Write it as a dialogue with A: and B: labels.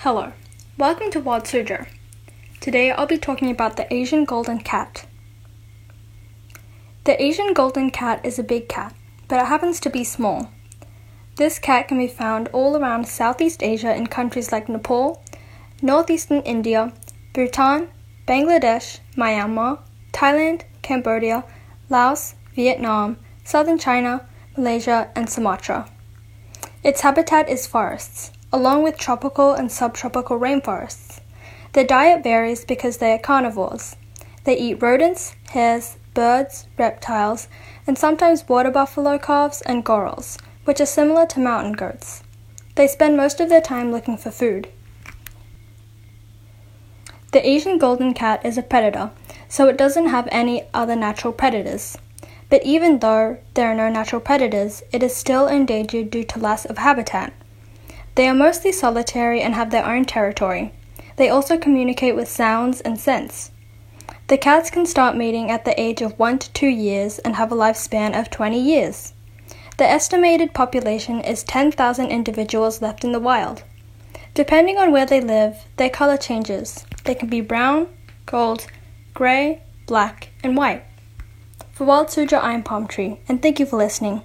A: Hello, welcome to Wild Suzhou. Today I'll be talking about the Asian golden cat. The Asian golden cat is a big cat, but it happens to be small. This cat can be found all around Southeast Asia in countries like Nepal, northeastern India, Bhutan, Bangladesh, Myanmar, Thailand, Cambodia, Laos, Vietnam, southern China, Malaysia, and Sumatra. Its habitat is forests, along with tropical and subtropical rainforests. Their diet varies because they are carnivores. They eat rodents, hares, birds, reptiles, and sometimes water buffalo calves and gorals, which are similar to mountain goats. They spend most of their time looking for food. The Asian golden cat is a predator, so it doesn't have any other natural predators. But even though there are no natural predators, it is still endangered due to loss of habitat. They are mostly solitary and have their own territory. They also communicate with sounds and scents. The cats can start mating at the age of 1 to 2 years and have a lifespan of 20 years. The estimated population is 10,000 individuals left in the wild. Depending on where they live, their color changes. They can be brown, gold, gray, black, and white. For Wild Suzhou, I am Palm Tree, and thank you for listening.